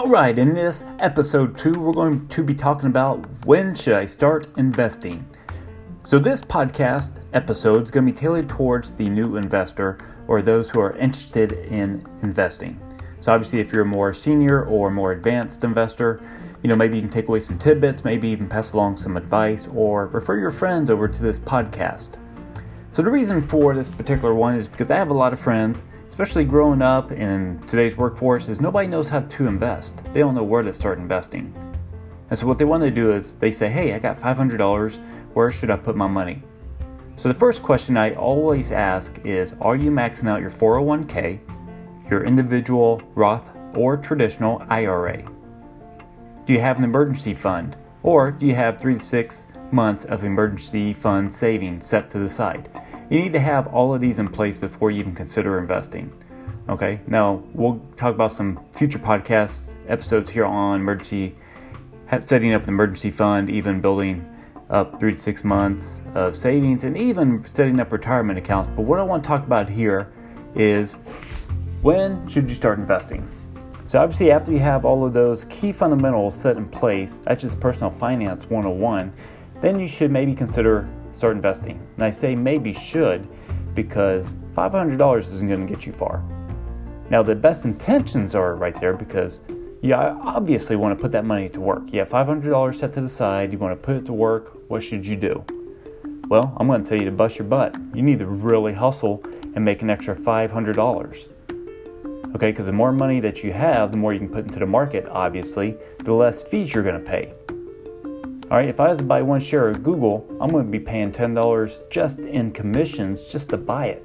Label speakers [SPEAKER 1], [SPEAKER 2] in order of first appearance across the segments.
[SPEAKER 1] Alright, in this episode 2, we're going to be talking about when should I start investing. So, this podcast episode is going to be tailored towards the new investor or those who are interested in investing. So, obviously, if you're a more senior or more advanced investor, you know, maybe you can take away some tidbits, maybe even pass along some advice, or refer your friends over to this podcast. So, the reason for this particular one is because I have a lot of friends, especially growing up in today's workforce, is nobody knows how to invest. They don't know where to start investing. And so, what they want to do is they say, Hey, I got $500 where should I put my money? So, the first question I always ask is Are you maxing out your 401k, your individual Roth or traditional IRA? Do you have an emergency fund? Or do you have three to six months of emergency fund savings set to the side? You need to have all of these in place before you even consider investing. Okay, now we'll talk about some future podcast episodes here on emergency setting up an emergency fund, even building up three to six months of savings, and even setting up retirement accounts. But what I want to talk about here is when should you start investing? So, obviously, after you have all of those key fundamentals set in place, that's just personal finance 101, then you should maybe consider start investing. And I say maybe should because $500 isn't going to get you far. Now, the best intentions are right there because you obviously want to put that money to work. You have $500 set to the side, you want to put it to work. What should you do? Well, I'm going to tell you to bust your butt. You need to really hustle and make an extra $500. Okay, because the more money that you have, the more you can put into the market, obviously, the less fees you're going to pay. All right, if I was to buy one share of Google, I'm going to be paying $10 just in commissions just to buy it.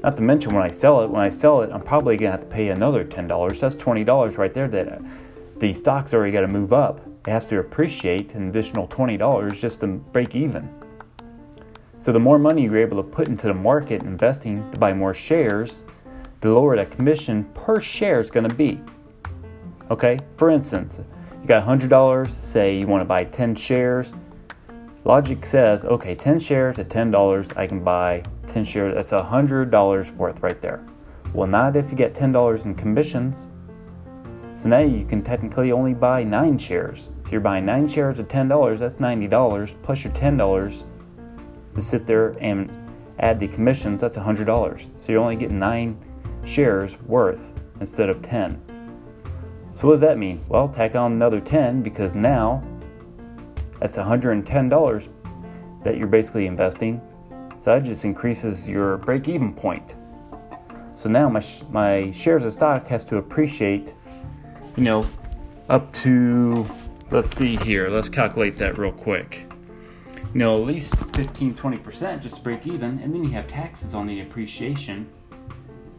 [SPEAKER 1] Not to mention when I sell it, when I sell it, I'm probably gonna have to pay another $10. That's $20 right there that uh, the stock's already got to move up. It has to appreciate an additional $20 just to break even. So the more money you're able to put into the market investing to buy more shares, the lower that commission per share is going to be. Okay, for instance, you got $100, say you want to buy 10 shares. Logic says, okay, 10 shares at $10, I can buy 10 shares, that's $100 worth right there. Well, not if you get $10 in commissions. So now you can technically only buy 9 shares. If you're buying 9 shares at $10, that's $90 plus your $10 to sit there and add the commissions, that's $100. So you're only getting 9 shares worth instead of 10. So what does that mean? Well, tack on another 10 because now that's $110 that you're basically investing so that just increases your break even point. So now my, sh- my shares of stock has to appreciate, you know, up to, let's see here, let's calculate that real quick. You know, at least 15 20% just to break even, and then you have taxes on the appreciation.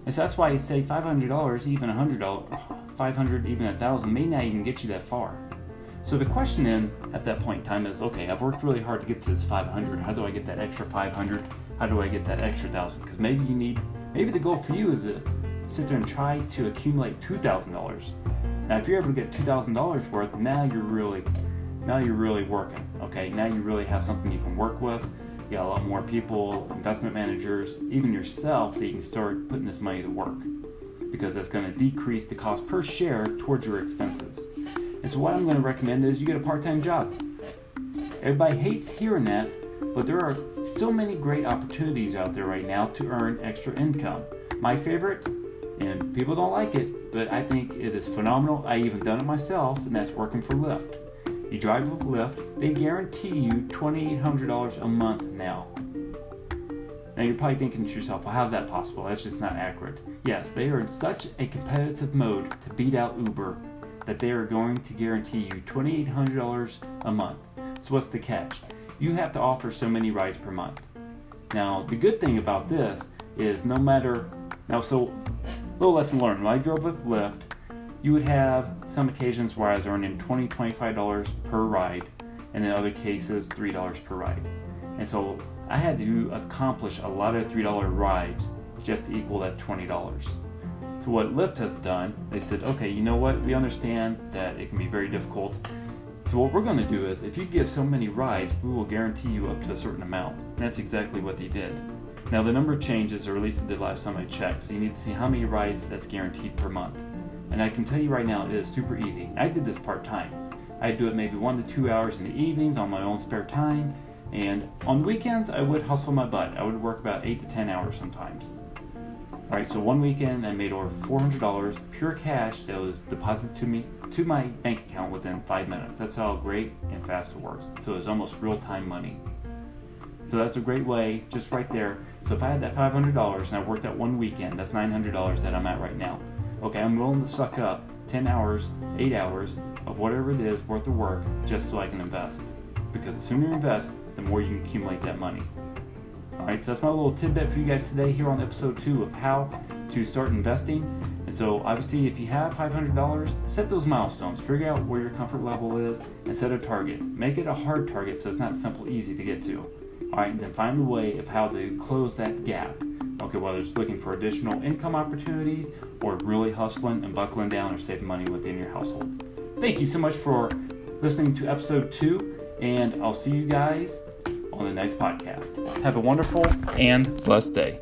[SPEAKER 1] And so that's why you say $500, even $100, 500 even a 1000 may not even get you that far. So the question then at that point in time is, okay, I've worked really hard to get to this 500. How do I get that extra 500? How do I get that extra thousand? Because maybe you need, maybe the goal for you is to sit there and try to accumulate two thousand dollars. Now, if you're able to get two thousand dollars worth, now you're really, now you're really working. Okay, now you really have something you can work with. You got a lot more people, investment managers, even yourself that you can start putting this money to work because that's going to decrease the cost per share towards your expenses. And so, what I'm going to recommend is you get a part time job. Everybody hates hearing that, but there are so many great opportunities out there right now to earn extra income. My favorite, and people don't like it, but I think it is phenomenal. I even done it myself, and that's working for Lyft. You drive with Lyft, they guarantee you $2,800 a month now. Now you're probably thinking to yourself, well, how's that possible? That's just not accurate. Yes, they are in such a competitive mode to beat out Uber that they are going to guarantee you $2,800 a month. So, what's the catch? You have to offer so many rides per month. Now, the good thing about this is no matter, now, so, little lesson learned. When I drove with Lyft, you would have some occasions where I was earning $20, $25 per ride, and in other cases, $3 per ride. And so I had to accomplish a lot of $3 rides just to equal that $20. So what Lyft has done, they said, okay, you know what? We understand that it can be very difficult. So what we're going to do is, if you give so many rides, we will guarantee you up to a certain amount. And that's exactly what they did. Now the number changes, or at least it did last time I checked. So you need to see how many rides that's guaranteed per month. And I can tell you right now, it is super easy. I did this part time. I do it maybe one to two hours in the evenings on my own spare time. And on weekends, I would hustle my butt. I would work about eight to ten hours sometimes. All right, so one weekend I made over $400 pure cash that was deposited to me to my bank account within five minutes. That's how great and fast it works. So it's almost real time money. So that's a great way, just right there. So if I had that $500 and I worked that one weekend, that's $900 that I'm at right now. Okay, I'm willing to suck up 10 hours, 8 hours of whatever it is worth of work just so I can invest. Because the sooner you invest, the more you can accumulate that money. Alright, so that's my little tidbit for you guys today here on episode 2 of how to start investing. And so, obviously, if you have $500, set those milestones. Figure out where your comfort level is and set a target. Make it a hard target so it's not simple, easy to get to. Alright, and then find a way of how to close that gap. Okay, whether it's looking for additional income opportunities or really hustling and buckling down or saving money within your household. Thank you so much for listening to episode 2, and I'll see you guys on the next podcast. Have a wonderful and blessed day.